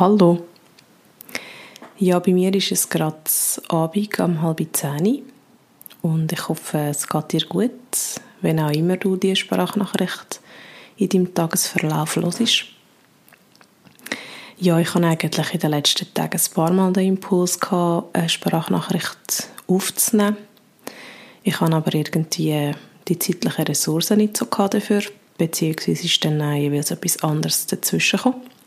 Hallo. Ja, bei mir ist es gerade Abend um halb zehn und ich hoffe, es geht dir gut, wenn auch immer du die Sprachnachricht in deinem Tagesverlauf hörst. Ja, ich hatte eigentlich in den letzten Tagen ein paar Mal den Impuls, gehabt, eine Sprachnachricht aufzunehmen. Ich habe aber irgendwie die zeitlichen Ressourcen nicht so dafür, beziehungsweise ist dann jeweils etwas anderes dazwischen gekommen.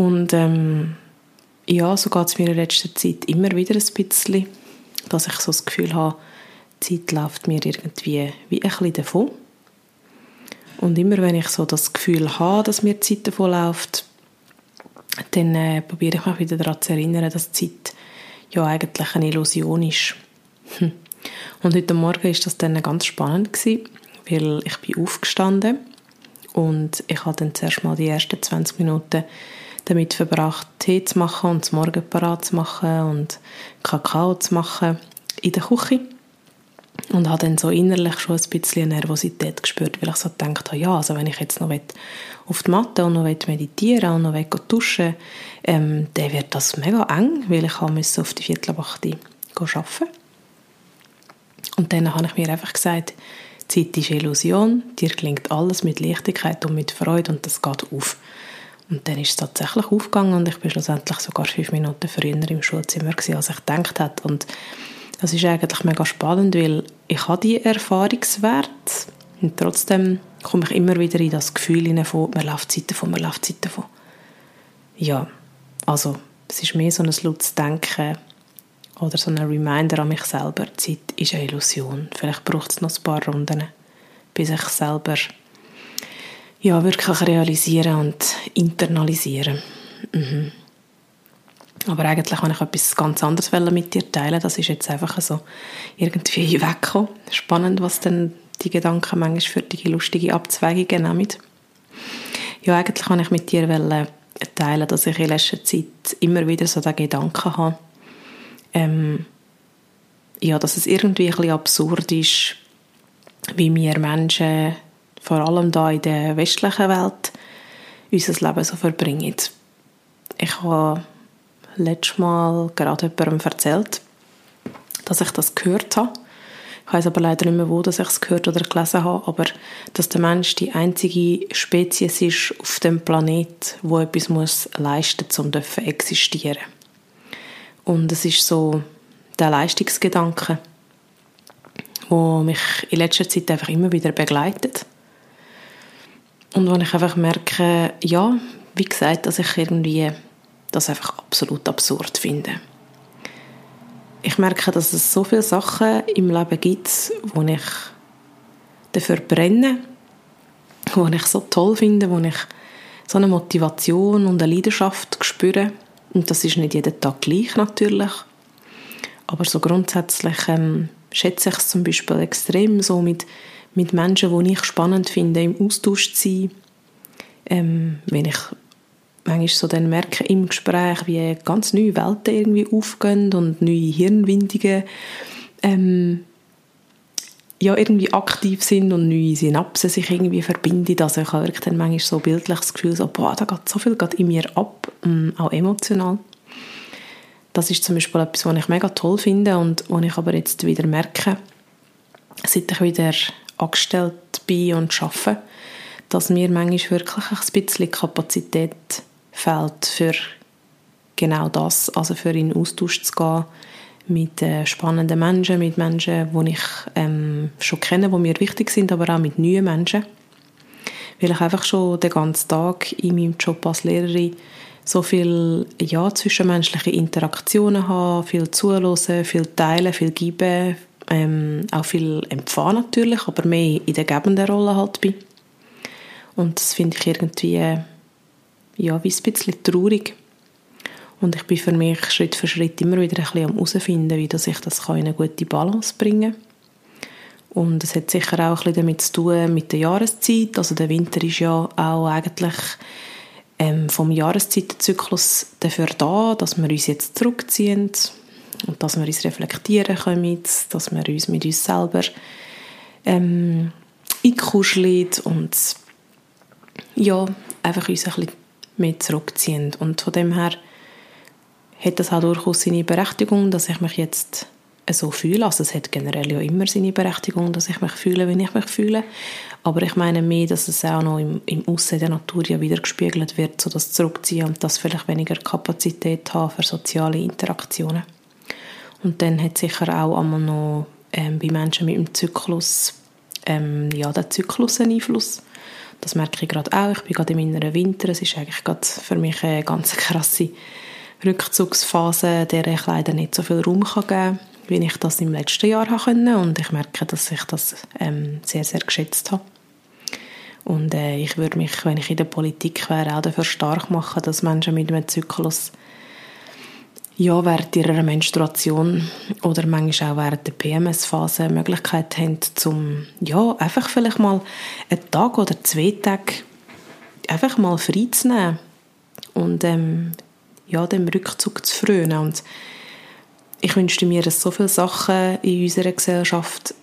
Und ähm, ja, so geht es mir in letzter Zeit immer wieder ein bisschen, dass ich so das Gefühl habe, die Zeit läuft mir irgendwie wie ein bisschen davon. Und immer wenn ich so das Gefühl habe, dass mir die Zeit davon läuft, dann äh, probiere ich mich wieder daran zu erinnern, dass die Zeit ja eigentlich eine Illusion ist. Hm. Und heute Morgen war das dann ganz spannend gewesen, weil ich bin aufgestanden und ich habe dann zuerst mal die ersten 20 Minuten damit verbracht, Tee zu machen und das Morgen parat zu machen und Kakao zu machen in der Küche. Und habe dann so innerlich schon ein bisschen Nervosität gespürt, weil ich so gedacht habe, ja, also wenn ich jetzt noch auf die Matte und noch meditieren und noch duschen ähm, dann wird das mega eng, weil ich auf die Viertel arbeiten Und dann habe ich mir einfach gesagt, Zeit ist Illusion, dir gelingt alles mit Leichtigkeit und mit Freude und das geht auf. Und dann ist es tatsächlich aufgegangen und ich bin schlussendlich sogar fünf Minuten früher im Schulzimmer gewesen, als ich gedacht habe. Und das ist eigentlich mega spannend, weil ich habe die Erfahrungswerte und trotzdem komme ich immer wieder in das Gefühl hinein von, man läuft Zeit davon, man läuft Zeit davon. Ja, also es ist mehr so ein lautes Denken oder so ein Reminder an mich selber, Zeit ist eine Illusion. Vielleicht braucht es noch ein paar Runden, bis ich selber ja, wirklich realisieren und internalisieren. Mhm. Aber eigentlich wollte ich etwas ganz anderes mit dir teilen. Das ist jetzt einfach so irgendwie weggekommen. Spannend, was denn die Gedanken manchmal für die lustige Abzweigungen nehmen. Ja, eigentlich wollte ich mit dir teilen, dass ich in letzter Zeit immer wieder so den Gedanken habe, ähm, ja, dass es irgendwie ein bisschen absurd ist, wie wir Menschen vor allem da in der westlichen Welt, unser Leben so verbringen. Ich habe letztes Mal gerade jemandem erzählt, dass ich das gehört habe. Ich weiß aber leider nicht mehr, wo dass ich es gehört oder gelesen habe, aber dass der Mensch die einzige Spezies ist auf dem Planet, wo etwas muss leisten muss, um zu existieren. Und es ist so der Leistungsgedanke, der mich in letzter Zeit einfach immer wieder begleitet. Und wenn ich einfach merke, ja, wie gesagt, dass ich irgendwie das einfach absolut absurd finde. Ich merke, dass es so viele Sachen im Leben gibt, wo ich dafür brenne, wo ich so toll finde, wo ich so eine Motivation und eine Leidenschaft spüre. Und das ist nicht jeden Tag gleich natürlich. Aber so grundsätzlich ähm, schätze ich es zum Beispiel extrem so mit mit Menschen, die ich spannend finde, im Austausch zu sein. Ähm, wenn ich manchmal so dann merke im Gespräch, wie ganz neue Welten irgendwie aufgehen und neue Hirnwindungen ähm, ja, irgendwie aktiv sind und neue Synapsen sich irgendwie verbinden. Also ich habe wirklich dann manchmal so bildlich das Gefühl, so, boah, da geht so viel geht in mir ab, ähm, auch emotional. Das ist zum Beispiel etwas, was ich mega toll finde und was ich aber jetzt wieder merke, seit ich wieder angestellt bin und arbeite, dass mir manchmal wirklich ein bisschen Kapazität fehlt für genau das, also für in Austausch zu gehen mit äh, spannenden Menschen, mit Menschen, die ich ähm, schon kenne, die mir wichtig sind, aber auch mit neuen Menschen. Weil ich einfach schon den ganzen Tag in meinem Job als Lehrerin so viel ja, zwischenmenschliche Interaktionen habe, viel zuhören, viel teilen, viel geben, ähm, auch viel empfangen natürlich, aber mehr in der gebenden Rolle halt bin. Und das finde ich irgendwie ja, wie ein bisschen traurig. Und ich bin für mich Schritt für Schritt immer wieder ein bisschen am herausfinden, wie dass ich das in eine gute Balance bringen kann. Und es hat sicher auch ein bisschen damit zu tun mit der Jahreszeit. Also der Winter ist ja auch eigentlich ähm, vom Jahreszeitenzyklus dafür da, dass wir uns jetzt zurückziehen, und dass wir uns reflektieren können, dass wir uns mit uns selber ähm, einkuscheln und ja, einfach uns ein bisschen mehr zurückziehen. Und von dem her hat das auch durchaus seine Berechtigung, dass ich mich jetzt so fühle. Also es hat generell ja immer seine Berechtigung, dass ich mich fühle, wenn ich mich fühle. Aber ich meine mehr, dass es auch noch im, im Aussen der Natur ja wieder gespiegelt wird, so das Zurückziehen und das vielleicht weniger Kapazität haben für soziale Interaktionen. Und dann hat sicher auch einmal noch ähm, bei Menschen mit dem Zyklus ähm, ja, der Zyklus einen Einfluss. Das merke ich gerade auch. Ich bin gerade im inneren Winter. Es ist eigentlich gerade für mich eine ganz krasse Rückzugsphase, der ich leider nicht so viel Raum kann geben kann, wie ich das im letzten Jahr konnte. Und ich merke, dass ich das ähm, sehr, sehr geschätzt habe. Und äh, ich würde mich, wenn ich in der Politik wäre, auch dafür stark machen, dass Menschen mit einem Zyklus ja, während ihrer Menstruation oder manchmal auch während der PMS-Phase eine Möglichkeit haben, zum ja, einfach vielleicht mal einen Tag oder zwei Tage einfach mal frei zu nehmen und ähm, ja, dem Rückzug zu frönen. Und ich wünschte mir, dass so viele Sachen in unserer Gesellschaft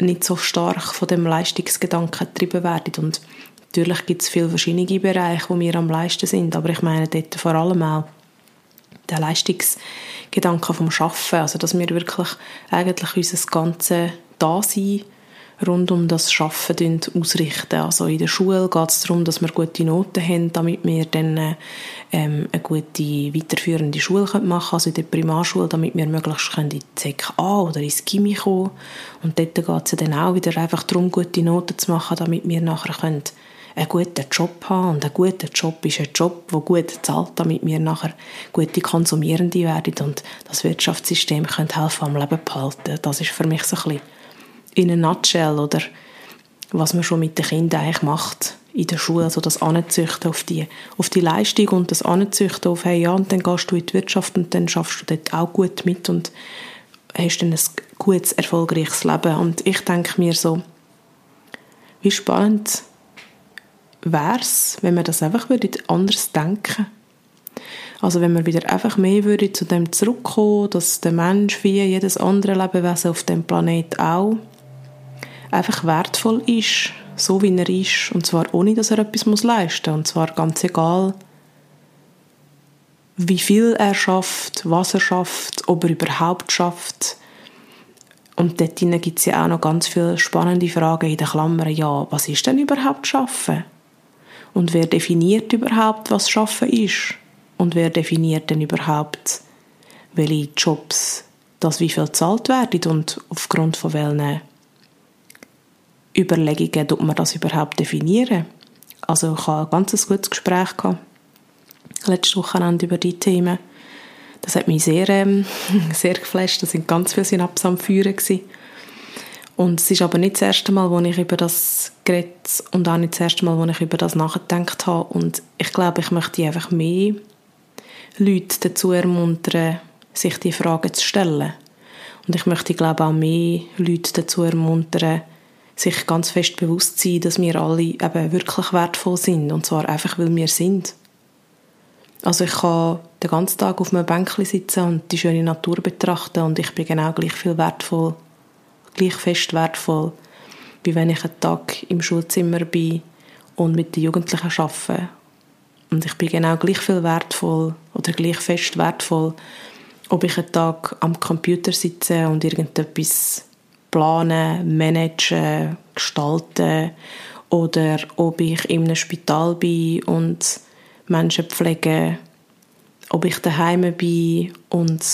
nicht so stark von dem Leistungsgedanken getrieben werden. Und natürlich gibt es viele verschiedene Bereiche, wo wir am meisten sind, aber ich meine dort vor allem auch der Leistungsgedanke vom Schaffen, also dass wir wirklich eigentlich unser ganze Dasein rund um das Schaffen ausrichten. Also in der Schule geht es darum, dass wir gute Noten haben, damit wir dann ähm, eine gute weiterführende Schule machen können, also in der Primarschule, damit wir möglichst in die ZK A oder ins Gimmi kommen. Und dort geht es dann auch wieder einfach darum, gute Noten zu machen, damit wir nachher können einen guten Job haben. Und ein guter Job ist ein Job, der gut zahlt, damit wir nachher gute Konsumierende werden und das Wirtschaftssystem können helfen am Leben behalten. Das ist für mich so ein bisschen in a nutshell oder was man schon mit den Kindern eigentlich macht in der Schule, also das Anzüchten auf die, auf die Leistung und das Anzüchten auf, hey, ja, und dann gehst du in die Wirtschaft und dann schaffst du dort auch gut mit und hast dann ein gutes, erfolgreiches Leben. Und ich denke mir so, wie spannend wäre es, wenn man das einfach würde anders denken Also wenn man wieder einfach mehr würde zu dem zurückkommen, dass der Mensch wie jedes andere Lebewesen auf dem Planet auch einfach wertvoll ist, so wie er ist, und zwar ohne, dass er etwas muss leisten muss, und zwar ganz egal, wie viel er schafft, was er schafft, ob er überhaupt schafft. Und dort gibt es ja auch noch ganz viele spannende Fragen in den Klammern. Ja, was ist denn überhaupt Schaffen? Und wer definiert überhaupt, was Schaffen ist? Und wer definiert denn überhaupt, welche Jobs das wie viel gezahlt werden und aufgrund von welchen Überlegungen tut man das überhaupt definieren? Also ich hatte ein ganz gutes Gespräch gehabt, letzte Wochenende über die Themen. Das hat mich sehr, ähm, sehr geflasht. Da sind ganz viele Synapsen am Feuern gewesen. Und es ist aber nicht das erste Mal, wo ich über das geredet und auch nicht das erste Mal, wo ich über das nachgedacht habe. Und ich glaube, ich möchte einfach mehr Leute dazu ermuntern, sich die Fragen zu stellen. Und ich möchte, glaube auch mehr Leute dazu ermuntern, sich ganz fest bewusst zu sein, dass wir alle eben wirklich wertvoll sind. Und zwar einfach, weil wir sind. Also ich kann den ganzen Tag auf einem Bänkchen sitzen und die schöne Natur betrachten und ich bin genau gleich viel wertvoll gleich fest wertvoll, wie wenn ich einen Tag im Schulzimmer bin und mit den Jugendlichen arbeite. Und ich bin genau gleich viel wertvoll oder gleich fest wertvoll, ob ich einen Tag am Computer sitze und irgendetwas planen, managen, gestalten oder ob ich in einem Spital bin und Menschen pflege, ob ich daheim bin und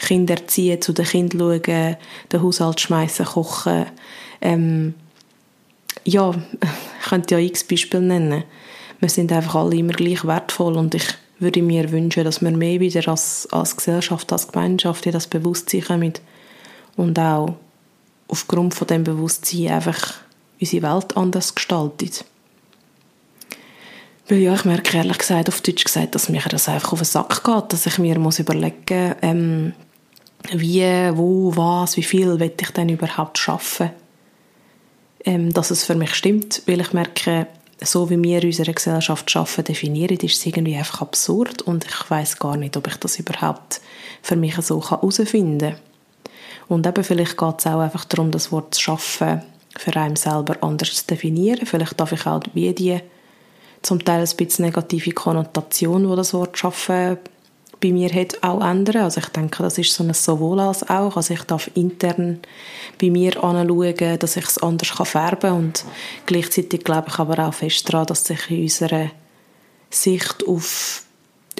Kinder erziehen, zu den Kindern schauen, den Haushalt schmeißen, kochen. Ähm, ja, ich könnte ja x Beispiele nennen. Wir sind einfach alle immer gleich wertvoll und ich würde mir wünschen, dass wir mehr wieder als, als Gesellschaft, als Gemeinschaft in das Bewusstsein kommen und auch aufgrund von dem Bewusstsein einfach unsere Welt anders gestaltet. Weil ja, ich merke ehrlich gesagt, auf Deutsch gesagt, dass mir das einfach auf den Sack geht, dass ich mir muss überlegen muss, ähm, wie, wo, was, wie viel will ich denn überhaupt schaffen, ähm, dass es für mich stimmt, weil ich merke, so wie wir unsere Gesellschaft schaffen definieren, ist es irgendwie einfach absurd und ich weiß gar nicht, ob ich das überhaupt für mich so herausfinden kann. Und eben vielleicht geht es auch einfach darum, das Wort schaffen für einen selber anders zu definieren. Vielleicht darf ich auch wie die zum Teil ein bisschen negative Konnotation, die das Wort «schaffen» bei mir hat, auch ändern. Also ich denke, das ist so ein sowohl als auch. Also ich darf intern bei mir anschauen, dass ich es anders färben kann und gleichzeitig glaube ich aber auch fest daran, dass sich in unserer Sicht auf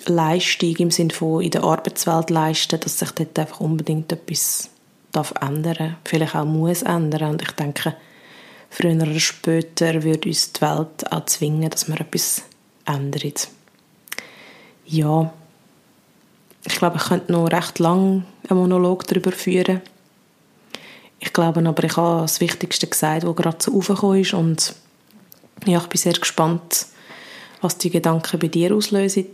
Leistung im Sinne von in der Arbeitswelt leisten, dass sich dort einfach unbedingt etwas darf ändern, vielleicht auch muss ändern und ich denke, früher oder später würde uns die Welt auch zwingen, dass wir etwas ändern. Ja, ich glaube, ich könnte noch recht lang einen Monolog darüber führen. Ich glaube aber, ich habe das Wichtigste gesagt, was gerade so aufgekommen ist und ja, ich bin sehr gespannt, was die Gedanken bei dir auslösen.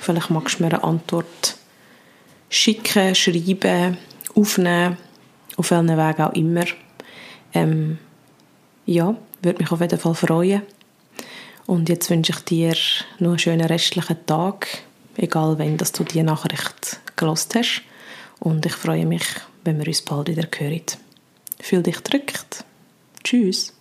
Vielleicht magst du mir eine Antwort schicken, schreiben, aufnehmen, auf welchen Weg auch immer. Ähm, ja, würde mich auf jeden Fall freuen. Und jetzt wünsche ich dir noch einen schönen restlichen Tag, egal wenn dass du die Nachricht gelost hast. Und ich freue mich, wenn wir uns bald wieder hören. Fühl dich drückt. Tschüss.